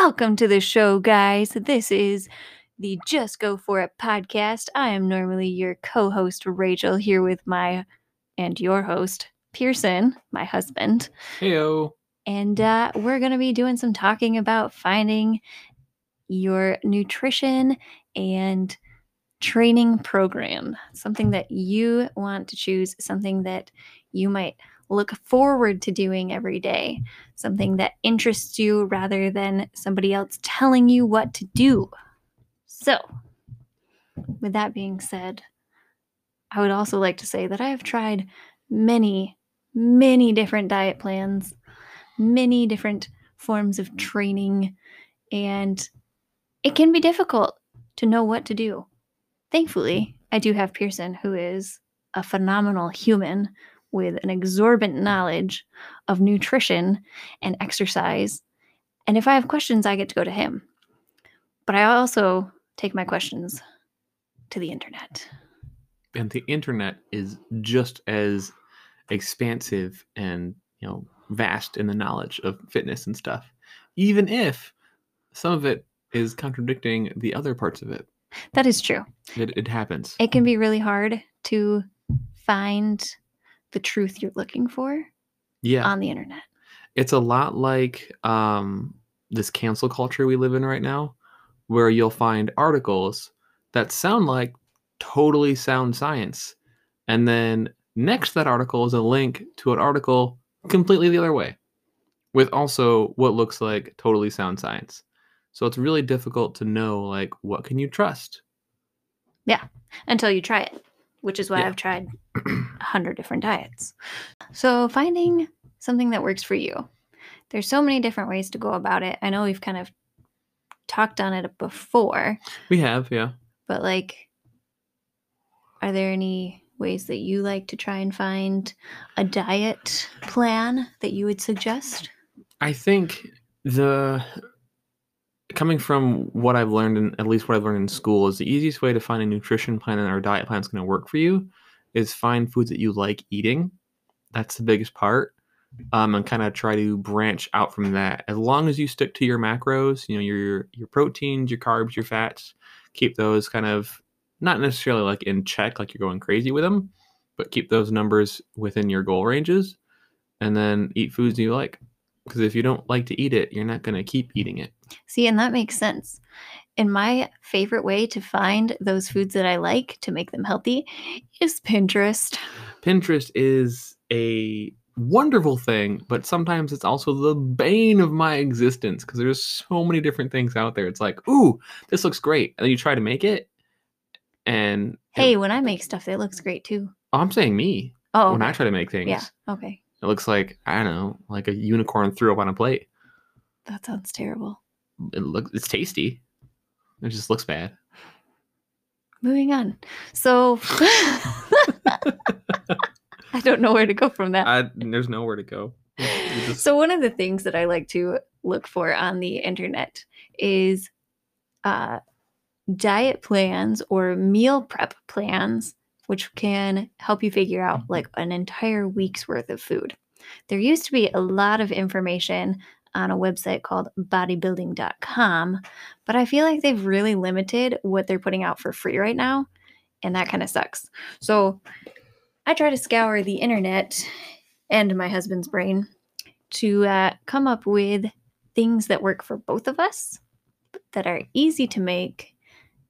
Welcome to the show, guys. This is the Just Go For It podcast. I am normally your co host, Rachel, here with my and your host, Pearson, my husband. Heyo. And uh, we're going to be doing some talking about finding your nutrition and training program, something that you want to choose, something that you might look forward to doing every day, something that interests you rather than somebody else telling you what to do. So, with that being said, I would also like to say that I have tried many, many different diet plans, many different forms of training, and it can be difficult to know what to do. Thankfully, I do have Pearson, who is a phenomenal human with an exorbitant knowledge of nutrition and exercise. And if I have questions, I get to go to him. But I also take my questions to the internet. And the internet is just as expansive and, you know, vast in the knowledge of fitness and stuff, even if some of it is contradicting the other parts of it. That is true. It, it happens. It can be really hard to find the truth you're looking for yeah. on the internet. It's a lot like um, this cancel culture we live in right now, where you'll find articles that sound like totally sound science. And then next to that article is a link to an article completely the other way with also what looks like totally sound science. So it's really difficult to know like what can you trust? Yeah, until you try it, which is why Yeah. I've tried a hundred different diets. So finding something that works for you. There's so many different ways to go about it. I know we've kind of talked on it before, We have, yeah. but like are there any ways that you like to try and find a diet plan that you would suggest? I think the coming from what I've learned and at least what I've learned in school is the easiest way to find a nutrition plan and our diet plan is going to work for you is find foods that you like eating. That's the biggest part. Um, and kind of try to branch out from that. As long as you stick to your macros, you know, your your proteins, your carbs, your fats, keep those kind of not necessarily like in check, like you're going crazy with them, but keep those numbers within your goal ranges, and then eat foods you like. Because if you don't like to eat it, you're not going to keep eating it. See, and that makes sense. And my favorite way to find those foods that I like to make them healthy is Pinterest. Pinterest is a wonderful thing, but sometimes it's also the bane of my existence because there's so many different things out there. It's like, ooh, this looks great. And then you try to make it. And Hey, when I make stuff, it looks great too. I'm saying me Oh, when I try to make things. yeah. Okay. It looks like, I don't know, like a unicorn threw up on a plate. That sounds terrible. It looks it's tasty. It just looks bad. Moving on. So I don't know where to go from that. I, there's nowhere to go. Just- so one of the things that I like to look for on the internet is uh, diet plans or meal prep plans, which can help you figure out Mhm. like an entire week's worth of food. There used to be a lot of information on a website called bodybuilding.com, but I feel like they've really limited what they're putting out for free right now, and that kind of sucks. So I try to scour the internet and my husband's brain to uh, come up with things that work for both of us, that are easy to make,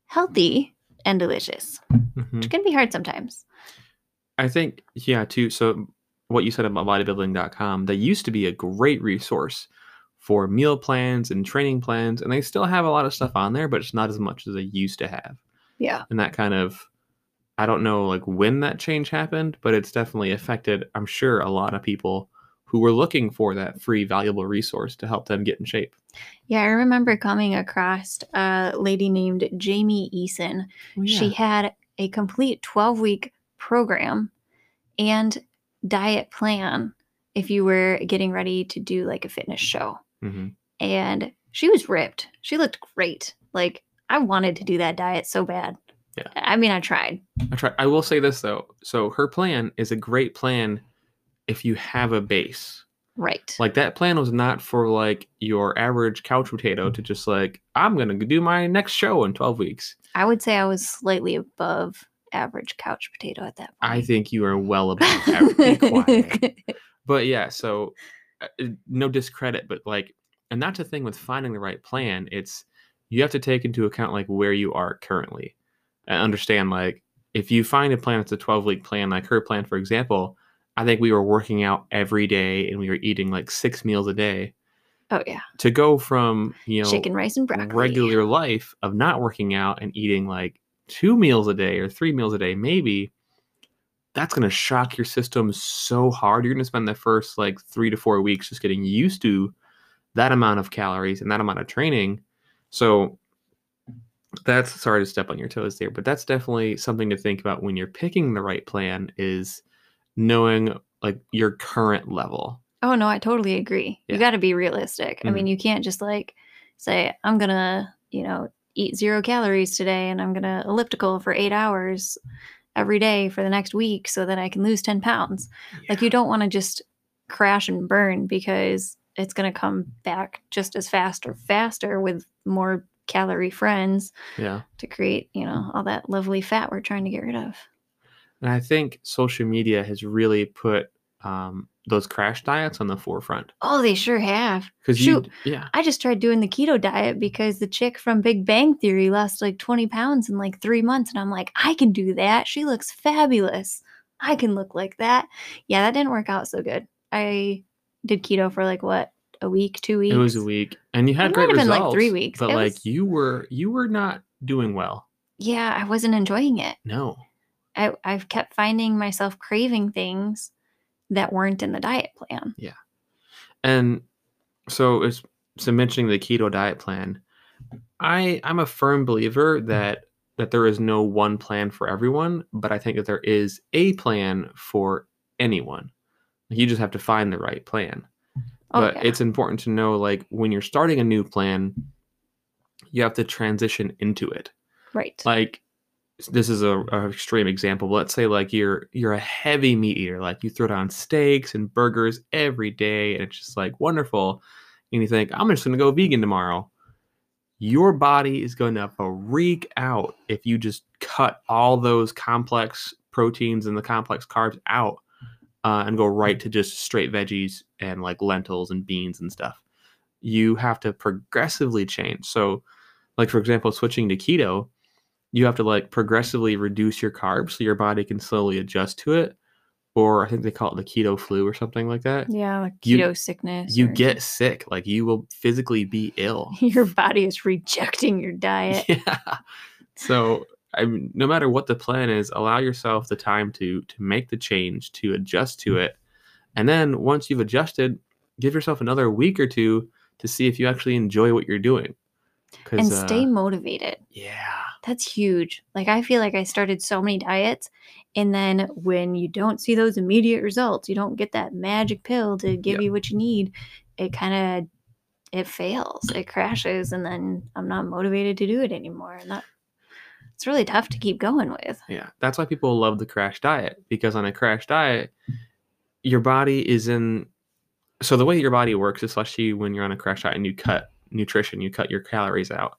healthy, and delicious, Mhm. which can be hard sometimes. I think, yeah, too. So, what you said about bodybuilding.com, they used to be a great resource for meal plans and training plans, and they still have a lot of stuff on there, but it's not as much as they used to have. Yeah. And that kind of, I don't know like when that change happened, but it's definitely affected, I'm sure, a lot of people who were looking for that free, valuable resource to help them get in shape. Yeah, I remember coming across a lady named Jamie Eason. She had a complete 12 week program and diet plan if you were getting ready to do like a fitness show. hmm And she was ripped. She looked great. Like, I wanted to do that diet so bad. Yeah. I mean, I tried. I tried. I will say this though. So her plan is a great plan if you have a base. Right. Like that plan was not for like your average couch potato to just like I'm gonna do my next show in 12 weeks. I would say I was slightly above average couch potato at that point. I think you are well above average. But yeah, so uh, uh, no discredit, but like, and that's the thing with finding the right plan. It's you have to take into account like where you are currently and understand like if you find a plan that's a 12 week plan, like her plan, for example, I think we were working out every day and we were eating like six meals a day. oh yeah. To go from, you know, Chicken, rice, and broccoli. regular life of not working out and eating like two meals a day or three meals a day, maybe that's going to shock your system so hard. You're going to spend the first like three to four weeks just getting used to that amount of calories and that amount of training. So that's sorry to step on your toes there, but that's definitely something to think about when you're picking the right plan is knowing like your current level. Oh no, I totally agree. Yeah. You got to be realistic. I mean, mm-hmm. you can't just like say I'm going to, you know, eat 0 calories today and I'm going to elliptical for 8 hours every day for the next week so that I can lose 10 pounds. Like you don't want to just crash and burn because it's going to come back just as fast or faster with more calorie friends Yeah. to create, you know, all that lovely fat we're trying to get rid of. And I think social media has really put um, those crash diets on the forefront Oh, they sure have. because you, Shoot. yeah, I just tried doing the keto diet because the chick from Big Bang Theory lost like 20 pounds in like three months. And I'm like, I can do that. She looks fabulous. I can look like that. Yeah, that didn't work out so good. I did keto for like what, a week, two weeks? it was a week, and you had It great have been, like, three weeks. but It like was- you were you were not doing well. Yeah, I wasn't enjoying it. No, I, I've kept finding myself craving things that weren't in the diet plan. Yeah. And so it's so mentioning the keto diet plan. I I'm a firm believer that that there is no one plan for everyone, but I think that there is a plan for anyone. You just have to find the right plan. Oh, but yeah. it's important to know like when you're starting a new plan you have to transition into it right. like this is a, a extreme example let's say like you're you're a heavy meat eater like you throw down steaks and burgers every day and it's just like wonderful and you think i'm just going to go vegan tomorrow your body is going to freak out if you just cut all those complex proteins and the complex carbs out uh, and go right to just straight veggies and like lentils and beans and stuff. You have to progressively change. So, like for example, switching to keto, you have to like progressively reduce your carbs so your body can slowly adjust to it. Or I think they call it the keto flu or something like that. yeah, like you- keto sickness. You or- get sick, like you will physically be ill. your body is rejecting your diet. Yeah. So I mean, no matter what the plan is, allow yourself the time to to make the change, to adjust to it, and then once you've adjusted, give yourself another week or two to see if you actually enjoy what you're doing. And uh, stay motivated. yeah, That's huge. Like I feel like I started so many diets and then when you don't see those immediate results, you don't get that magic pill to give Yep. you what you need, it kind of it fails. It crashes and then I'm not motivated to do it anymore and that it's really tough to keep going with. yeah. That's why people love the crash diet because on a crash diet, your body is in. So the way your body works, especially when you're on a crash diet and you cut nutrition, you cut your calories out.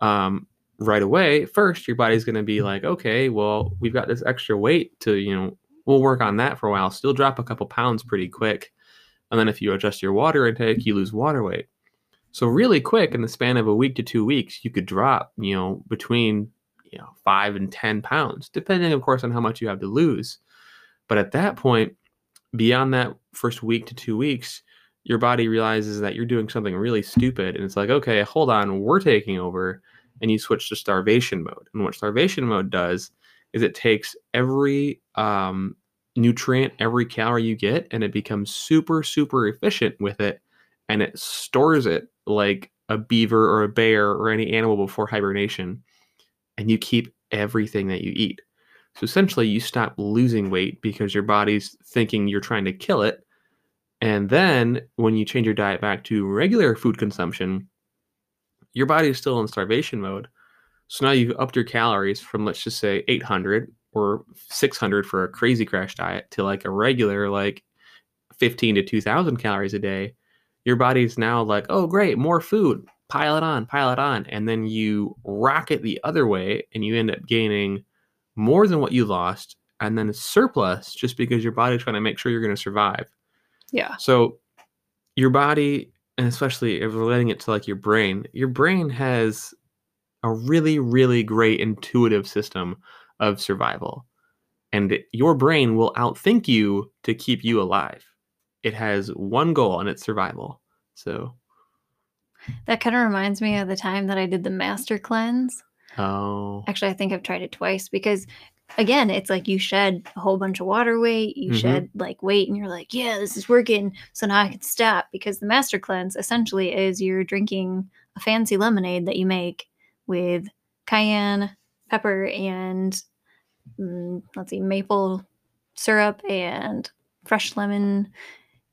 Um, right away, first your body's going to be like, okay, well, we've got this extra weight to, you know, we'll work on that for a while. Still drop a couple pounds pretty quick. And then if you adjust your water intake, you lose water weight. So really quick in the span of a week to two weeks, you could drop, you know, between, you know, five and 10 pounds, depending of course on how much you have to lose. But at that point, beyond that first week to two weeks, your body realizes that you're doing something really stupid. And it's like, okay, hold on, we're taking over. And you switch to starvation mode. And what starvation mode does is it takes every um, nutrient, every calorie you get, and it becomes super, super efficient with it. And it stores it like a beaver or a bear or any animal before hibernation. And you keep everything that you eat. So essentially, you stop losing weight because your body's thinking you're trying to kill it. And then when you change your diet back to regular food consumption, your body is still in starvation mode. So now you've upped your calories from, let's just say, 800 or 600 for a crazy crash diet to like a regular, like 15 to 2000 calories a day, your body's now like, oh, great, more food, pile it on, pile it on. And then you rocket the other way and you end up gaining more than what you lost and then surplus just because your body's trying to make sure you're going to survive. Yeah. So your body, and especially if relating it to like your brain, your brain has a really, really great intuitive system of survival. And your brain will outthink you to keep you alive. It has one goal and it's survival. So That kind of reminds me of the time that I did the master cleanse. Oh. Actually, I think I've tried it twice because again, it's like you shed a whole bunch of water weight, you Mhm. shed like weight, and you're like, yeah, this is working. So now I can stop because the master cleanse essentially is you're drinking a fancy lemonade that you make with cayenne, pepper, and mm, let's see, maple syrup and fresh lemon.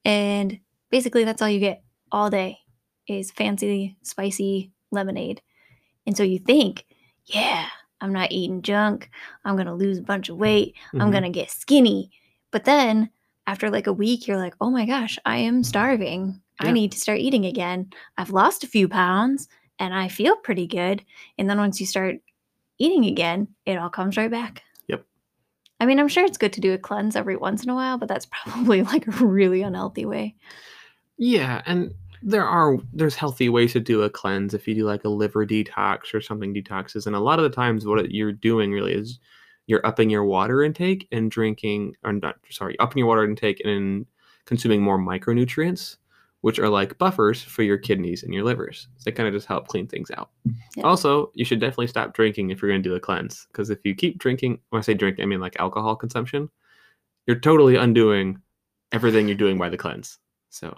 And basically, that's all you get all day is fancy, spicy lemonade. And so you think, yeah, I'm not eating junk. I'm going to lose a bunch of weight. I'm Mhm. going to get skinny. But then after like a week, you're like, oh my gosh, I am starving. I need to start eating again. I've lost a few pounds and I feel pretty good. And then once you start eating again, it all comes right back. Yep. I mean, I'm sure it's good to do a cleanse every once in a while, but that's probably like a really unhealthy way. Yeah, and there are there's healthy ways to do a cleanse if you do like a liver detox or something detoxes. And a lot of the times what you're doing really is you're upping your water intake and drinking or not sorry, upping your water intake and consuming more micronutrients, which are like buffers for your kidneys and your livers. They kind of just help clean things out. Yeah. Also, you should definitely stop drinking if you're going to do a cleanse because if you keep drinking, when I say drink, I mean like alcohol consumption, you're totally undoing everything you're doing by the cleanse. So,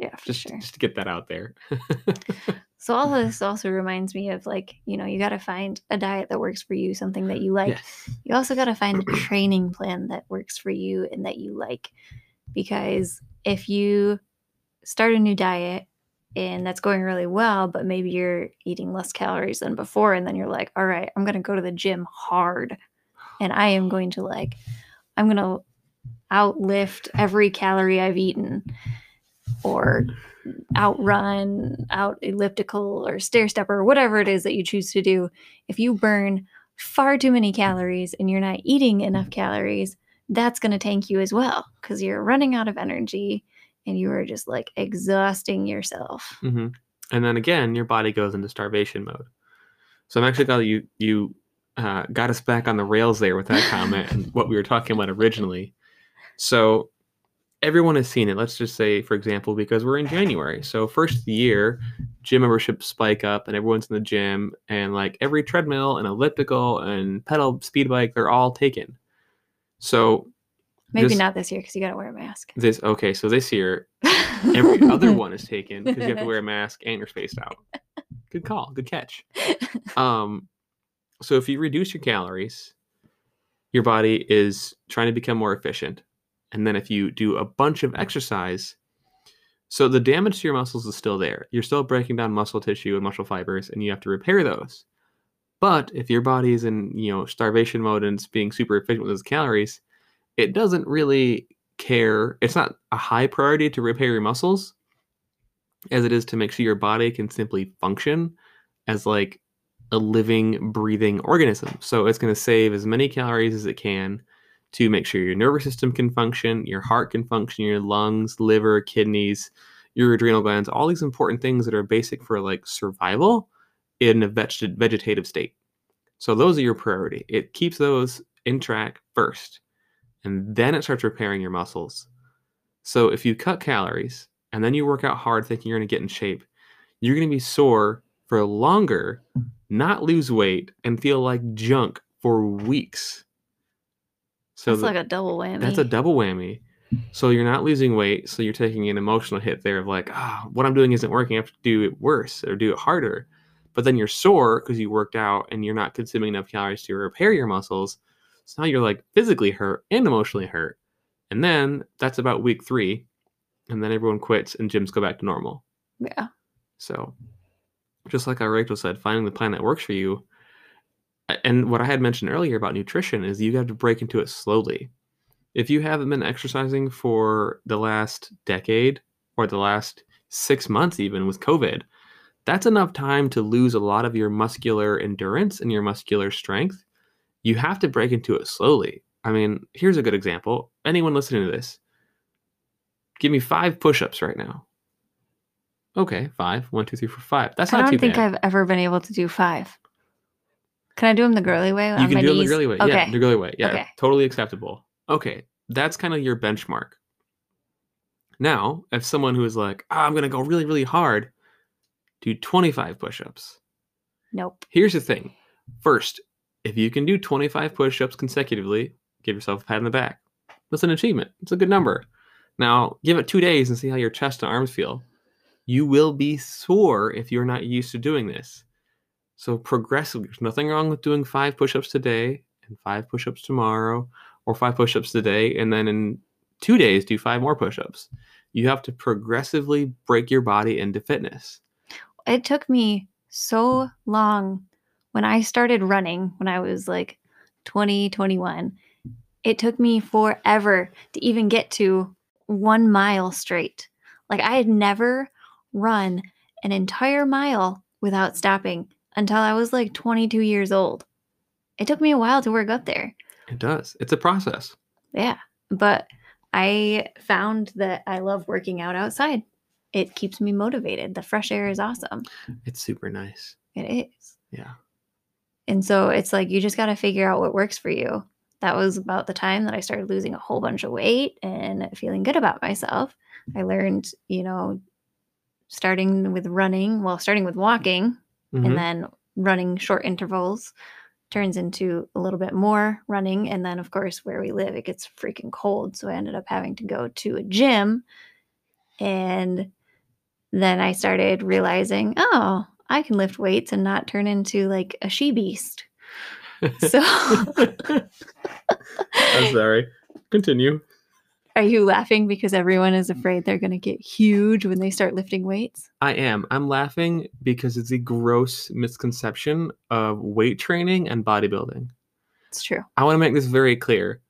Yeah, just sure. just to get that out there. So all of this also reminds me of like, you know, you got to find a diet that works for you, something that you like. yes. You also got to find a training plan that works for you and that you like. Because if you start a new diet and that's going really well, but maybe you're eating less calories than before, and then you're like, all right, I'm going to go to the gym hard and I am going to like, I'm going to outlift every calorie I've eaten or outrun, out elliptical or stair stepper or whatever it is that you choose to do, if you burn far too many calories and you're not eating enough calories, that's going to tank you as well because you're running out of energy and you are just like exhausting yourself. hmm And then again, your body goes into starvation mode. So I'm actually glad you you uh, got us back on the rails there with that comment and what we were talking about originally. So everyone has seen it. Let's just say, for example, because we're in January. So first year, gym memberships spike up and everyone's in the gym and like every treadmill and elliptical and pedal speed bike, they're all taken. So Maybe This- not this year because you got to wear a mask. this okay, so this year every other one is taken because you have to wear a mask and you're spaced out. Good call, good catch. Um, so if you reduce your calories, your body is trying to become more efficient, and then if you do a bunch of exercise, so the damage to your muscles is still there. You're still breaking down muscle tissue and muscle fibers, and you have to repair those. But if your body is in you know starvation mode and it's being super efficient with its calories, it doesn't really care. It's not a high priority to repair your muscles as it is to make sure your body can simply function as like a living, breathing organism. So it's going to save as many calories as it can to make sure your nervous system can function, your heart can function, your lungs, liver, kidneys, your adrenal glands, all these important things that are basic for like survival in a veg- vegetative state. So those are your priority. It keeps those in track first, and then it starts repairing your muscles. So if you cut calories and then you work out hard thinking you're going to get in shape, you're going to be sore for longer, not lose weight, and feel like junk for weeks. So That's the- like a double whammy. that's a double whammy. So you're not losing weight, so you're taking an emotional hit there of like, ah, what I'm doing isn't working. I have to do it worse or do it harder. But then you're sore because you worked out and you're not consuming enough calories to repair your muscles. So now you're like physically hurt and emotionally hurt. And then that's about week three. And then everyone quits and gyms go back to normal. yeah. So, just like our Rachel said, finding the plan that works for you. And what I had mentioned earlier about nutrition is you have to break into it slowly. If you haven't been exercising for the last decade or the last six months, even with COVID, that's enough time to lose a lot of your muscular endurance and your muscular strength. You have to break into it slowly. I mean, here's a good example. Anyone listening to this, give me five push ups right now. Okay, five. One, two, three, four, five. That's I not don't think bad. I've ever been able to do five. Can I do them the girly way you can do knees? the girly way. Okay. Yeah, the girly way. Yeah, Okay. totally acceptable. Okay, that's kind of your benchmark. Now, if someone who is like, "Ah, I'm going to go really, really hard, do 25 push ups. Nope. Here's the thing first, if you can do 25 push ups consecutively, give yourself a pat on the back. That's an achievement. It's a good number. Now, give it two days and see how your chest and arms feel. You will be sore if you're not used to doing this. So, progressively, there's nothing wrong with doing five push ups today and five push ups tomorrow, or five push ups today, and then in two days, do five more push ups. You have to progressively break your body into fitness. It took me so long when I started running when I was like 20, 21. It took me forever to even get to one mile straight. Like I had never run an entire mile without stopping until I was like 22 years old. It took me a while to work up there. It does. It's a process. Yeah. But I found that I love working out outside. It keeps me motivated. The fresh air is awesome. It's super nice. It is. Yeah. And so it's like you just got to figure out what works for you. That was about the time that I started losing a whole bunch of weight and feeling good about myself. I learned, you know, starting with running, well, starting with walking Mhm. and then running short intervals turns into a little bit more running. And then, of course, where we live, it gets freaking cold. So I ended up having to go to a gym. And then I started realizing, oh, I can lift weights and not turn into like a she beast. So I'm sorry. Continue. Are you laughing because everyone is mm. afraid they're going to get huge when they start lifting weights? I am. I'm laughing because it's a gross misconception of weight training and bodybuilding. It's true. I want to make this very clear.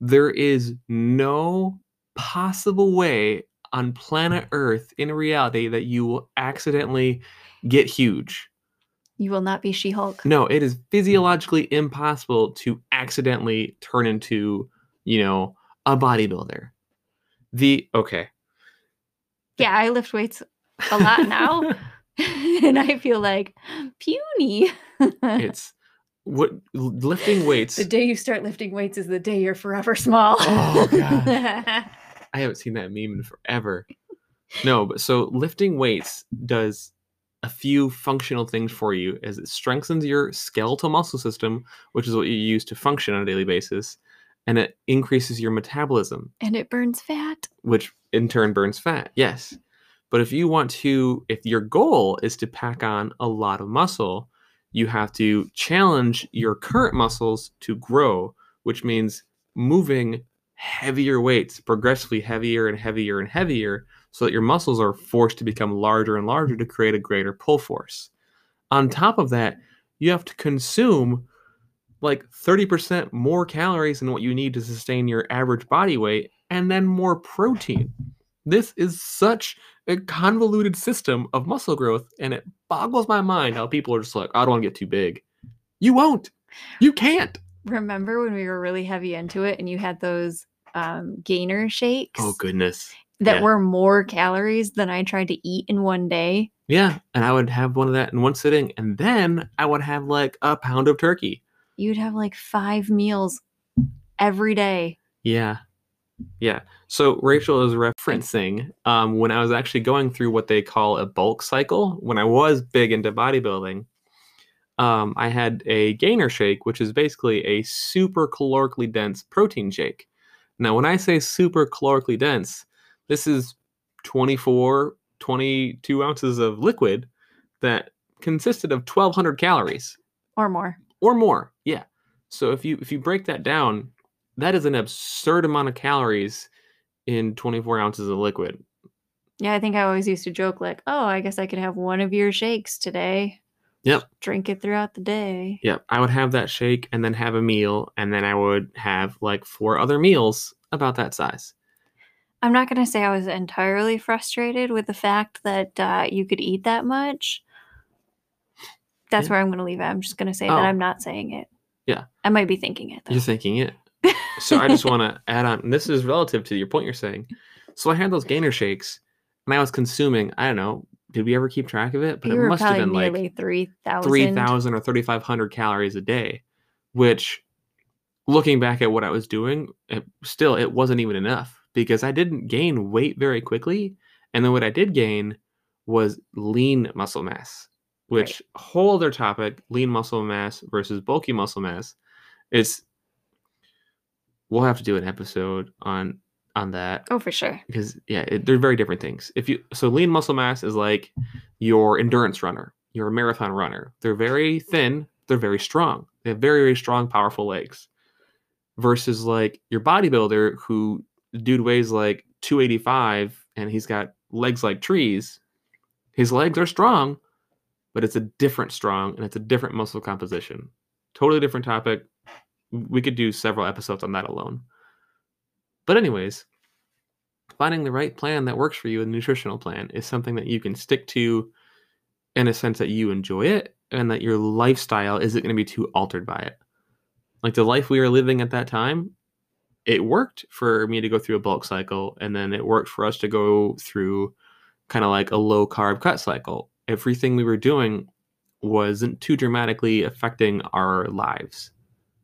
There is no possible way on planet Earth in reality that you will accidentally get huge. You will not be She Hulk. No, it is physiologically impossible to accidentally turn into, you know, a bodybuilder. The okay. Yeah, I lift weights a lot now. and I feel like puny. it's what lifting weights. the day you start lifting weights is the day you're forever small. Oh, God. I haven't seen that meme in forever. No, but so lifting weights does a few functional things for you as it strengthens your skeletal muscle system, which is what you use to function on a daily basis, and it increases your metabolism, and it burns fat. which in turn burns fat. Yes. But if you want to, if your goal is to pack on a lot of muscle, you have to challenge your current muscles to grow, which means moving heavier weights, progressively heavier and heavier and heavier, so that your muscles are forced to become larger and larger to create a greater pull force. On top of that, you have to consume like 30% more calories than what you need to sustain your average body weight and then more protein. This is such a convoluted system of muscle growth, and it boggles my mind how people are just like, I don't want to get too big. You won't. You can't. Remember when we were really heavy into it and you had those um, gainer shakes Oh, goodness. that yeah. were more calories than I tried to eat in one day? Yeah. And I would have one of that in one sitting, and then I would have like a pound of turkey. You'd have like five meals every day. Yeah. Yeah. So Rachel is referencing um, when I was actually going through what they call a bulk cycle. When I was big into bodybuilding, um, I had a gainer shake, which is basically a super calorically dense protein shake. Now, when I say super calorically dense, this is 24, 22 ounces of liquid that consisted of 1,200 calories Or more. Or more. Yeah. So if you if you break that down, that is an absurd amount of calories in 24 ounces of liquid. Yeah, I think I always used to joke like, "Oh, I guess I could have one of your shakes today." Yep. Drink it throughout the day. Yep. I would have that shake and then have a meal, and then I would have like four other meals about that size. I'm not going to say I was entirely frustrated with the fact that uh, you could eat that much. That's Yeah. where I'm going to leave it. I'm just going to say Oh. that I'm not saying it. Yeah. I might be thinking it. Though. You're thinking it. So I just want to add on. And this is relative to your point you're saying. So I had those gainer shakes, and I was consuming. I don't know. Did we ever keep track of it? But you it must have been like nearly 3,000. 3,000 or 3,500 calories a day, which looking back at what I was doing, it, still, it wasn't even enough because I didn't gain weight very quickly. And then what I did gain was lean muscle mass, which whole other topic lean muscle mass versus bulky muscle mass. It's, we'll have to do an episode on on that Oh, for sure. because yeah it, they're very different things if you so lean muscle mass is like your endurance runner your marathon runner they're very thin they're very strong they have very very strong powerful legs versus like your bodybuilder who dude weighs like 285 and he's got legs like trees his legs are strong but it's a different strong and it's a different muscle composition totally different topic we could do several episodes on that alone but anyways finding the right plan that works for you, a nutritional plan, is something that you can stick to in a sense that you enjoy it and that your lifestyle isn't going to be too altered by it. Like the life we were living at that time, it worked for me to go through a bulk cycle, and then it worked for us to go through kind of like a low carb cut cycle. Everything we were doing wasn't too dramatically affecting our lives.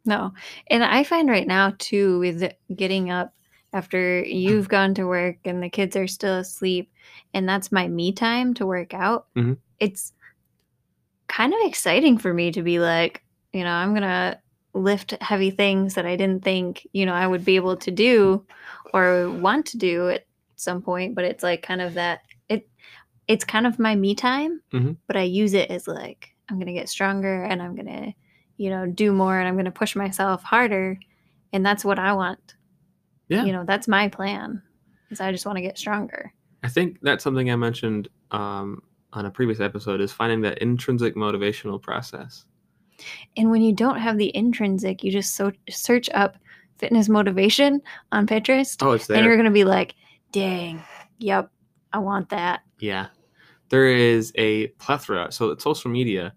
No. And I find right now, too, with getting up after you've gone to work and the kids are still asleep, and that's my me time to work out, Mhm. it's kind of exciting for me to be like, you know, I'm going to lift heavy things that I didn't think, you know, I would be able to do or want to do at some point. But it's like kind of that, it's kind of my me time, Mhm. but I use it as like, I'm going to get stronger and I'm going to, you know, do more and I'm going to push myself harder. And that's what I want. Yeah. You know, that's my plan. Is I just want to get stronger. I think that's something I mentioned um, on a previous episode is finding that intrinsic motivational process. And when you don't have the intrinsic, you just so search up fitness motivation on Pinterest Oh, it's there. and you're going to be like, dang, yep, I want that. Yeah. There is a plethora. So social media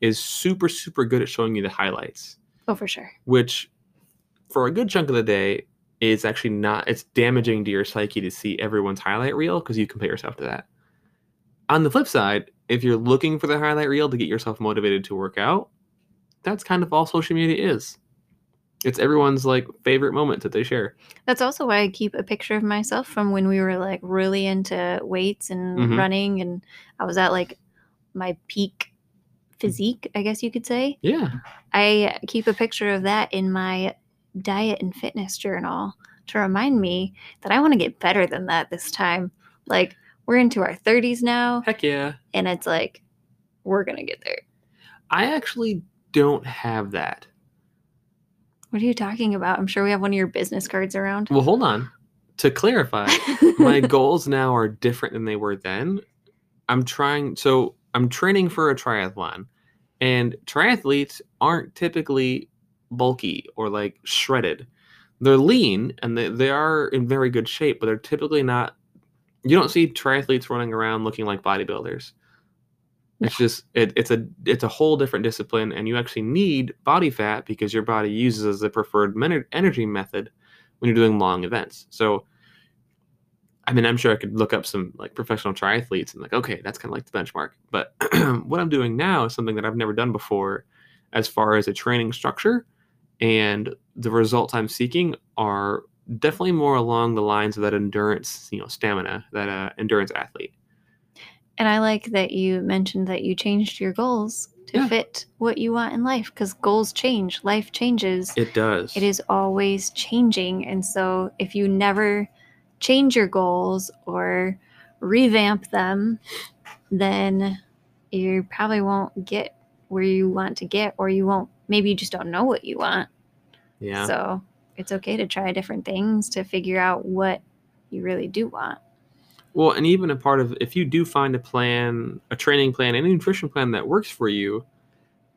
is super, super good at showing you the highlights, Oh, for sure. which for a good chunk of the day is actually not, it's damaging to your psyche to see everyone's highlight reel because you compare yourself to that. On the flip side, if you're looking for the highlight reel to get yourself motivated to work out, that's kind of all social media is. It's everyone's like favorite moment that they share. That's also why I keep a picture of myself from when we were like really into weights and Mhm. running. And I was at like my peak physique, I guess you could say. Yeah. I keep a picture of that in my diet and fitness journal to remind me that I want to get better than that this time. Like, we're into our 30s now, Heck yeah. and it's like, we're going to get there. I actually don't have that. What are you talking about? I'm sure we have one of your business cards around. Well, hold on. To clarify, my goals now are different than they were then. I'm trying, so I'm training for a triathlon, and triathletes aren't typically bulky or like shredded. They're lean and they, they are in very good shape, but they're typically not. You don't see triathletes running around looking like bodybuilders. It's just it, it's a it's a whole different discipline, and you actually need body fat because your body uses as the preferred men- energy method when you're doing long events. So, I mean, I'm sure I could look up some like professional triathletes and like, okay, that's kind of like the benchmark. But what I'm doing now is something that I've never done before, as far as a training structure, and the results I'm seeking are definitely more along the lines of that endurance, you know, stamina, that uh, endurance athlete. And I like that you mentioned that you changed your goals to Yeah. fit what you want in life because goals change, life changes. It does. it is always changing. And so if you never change your goals or revamp them, then you probably won't get where you want to get, or you won't, maybe you just don't know what you want. Yeah. So it's okay to try different things to figure out what you really do want. Well, and even a part of if you do find a plan, a training plan, and a nutrition plan that works for you,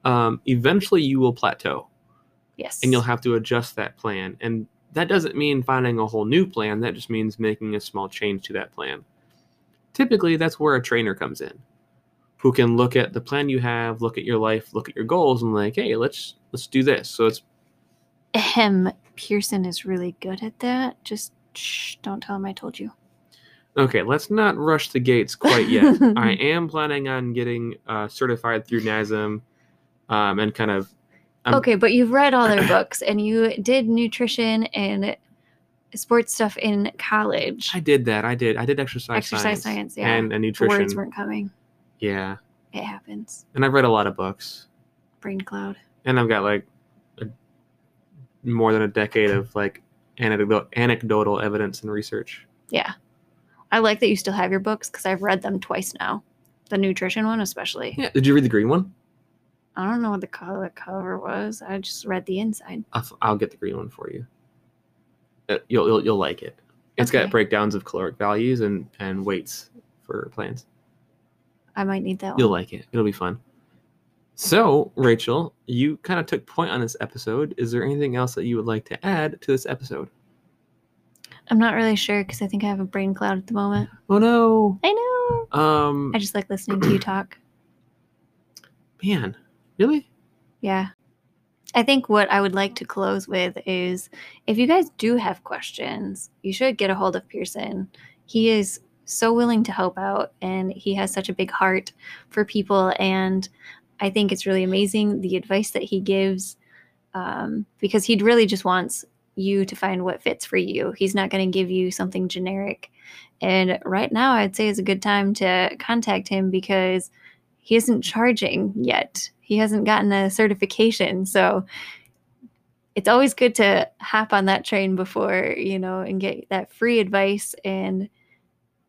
um, eventually you will plateau Yes. and you'll have to adjust that plan. And that doesn't mean finding a whole new plan. That just means making a small change to that plan. Typically, that's where a trainer comes in, who can look at the plan you have, look at your life, look at your goals, and like, hey, let's let's do this. So it's Ahem. Pearson is really good at that. Just shh, don't tell him I told you. Okay. Let's not rush the gates quite yet. I am planning on getting uh, certified through NASM, um, and kind of I'm- okay, but you've read all their books and you did nutrition and sports stuff in college. I did that. I did. I did exercise, Exercise science, science, yeah. and, and The nutrition. words weren't coming. yeah, It happens. and I've read a lot of books. Brain cloud. and I've got like a, more than a decade of like anecdotal, anecdotal evidence and research. Yeah. I like that you still have your books because I've read them twice now. The nutrition one, especially. Yeah. Did you read the green one? I don't know what the color cover was. I just read the inside. I'll, I'll get the green one for you. Uh, You'll, you'll you'll like it. It's Okay. got breakdowns of caloric values and and weights for plants. I might need that You'll like it. It'll be fun. So, Rachel, you kind of took point on this episode. Is there anything else that you would like to add to this episode? I'm not really sure because I think I have a brain cloud at the moment. Oh no. I know. Um I just like listening to you talk. man, really? Yeah. I think what I would like to close with is if you guys do have questions, you should get a hold of Pearson. He is so willing to help out and he has such a big heart for people. And I think it's really amazing the advice that he gives um, because he really just wants you to find what fits for you. He's not going to give you something generic. And right now, I'd say is a good time to contact him because he isn't charging yet. He hasn't gotten a certification. So it's always good to hop on that train before, you know, and get that free advice. And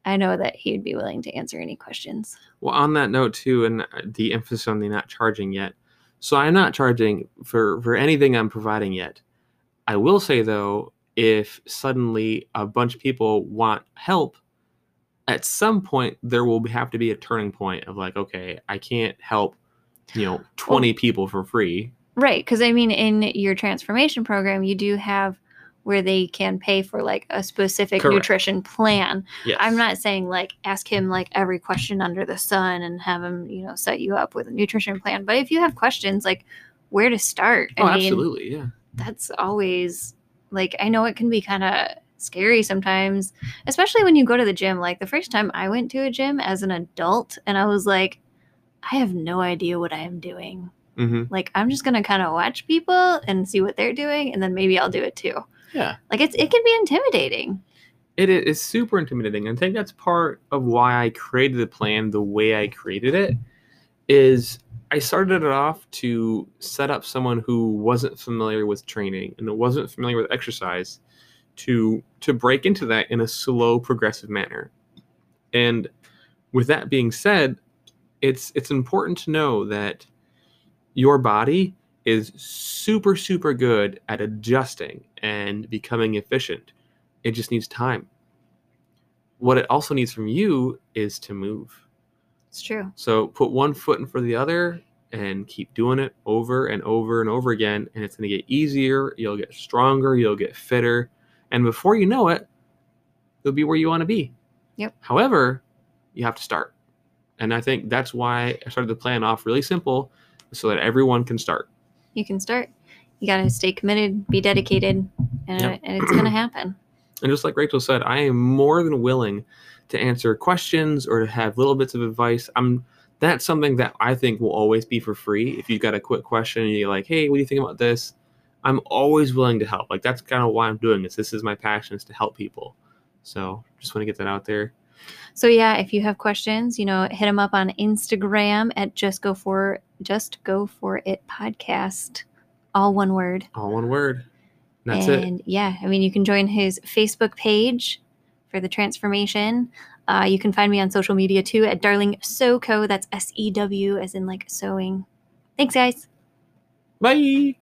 I know that he'd be willing to answer any questions. Well, on that note too, and uh, the emphasis on the not charging yet. So I'm not charging for for anything I'm providing yet. I will say though, if suddenly a bunch of people want help, at some point there will have to be a turning point of like, okay, I can't help, you know, 20 people for free. Right. Because I mean, in your transformation program, you do have where they can pay for like a specific Correct. nutrition plan. Yes. I'm not saying like ask him like every question under the sun and have him, you know, set you up with a nutrition plan. But if you have questions like where to start, I Oh, mean, absolutely. Yeah. That's always like I know it can be kind of scary sometimes, especially when you go to the gym. Like the first time I went to a gym as an adult and I was like, I have no idea what I am doing. hmm Like I'm just gonna kind of watch people and see what they're doing, and then maybe I'll do it too. Yeah. Like it's it can be intimidating. It is super intimidating. And I think that's part of why I created the plan the way I created it. Is I started it off to set up someone who wasn't familiar with training and wasn't familiar with exercise to to break into that in a slow progressive manner. And with that being said, it's it's important to know that your body is super super good at adjusting and becoming efficient. It just needs time. What it also needs from you is to move. It's true. So put one foot in for the other and keep doing it over and over and over again. And it's going to get easier. You'll get stronger. You'll get fitter. And before you know it, you'll be where you want to be. Yep. However, you have to start. And I think that's why I started the plan off really simple so that everyone can start. You can start. You gotta stay committed, be dedicated, and, Yep. and it's gonna happen. And just like Rachel said, I am more than willing to answer questions or to have little bits of advice. I'm that's something that I think will always be for free. If you've got a quick question and you're like, hey, what do you think about this? I'm always willing to help. Like that's kind of why I'm doing this. This is my passion is to help people. So just want to get that out there. So yeah, if you have questions, you know, hit them up on Instagram at just go for just go for it podcast, all one word. All one word. That's it. and yeah, I mean, you can join his Facebook page for the transformation. Uh, you can find me on social media too at Darling Sew.co. That's S E W as in like sewing. Thanks, guys. Bye.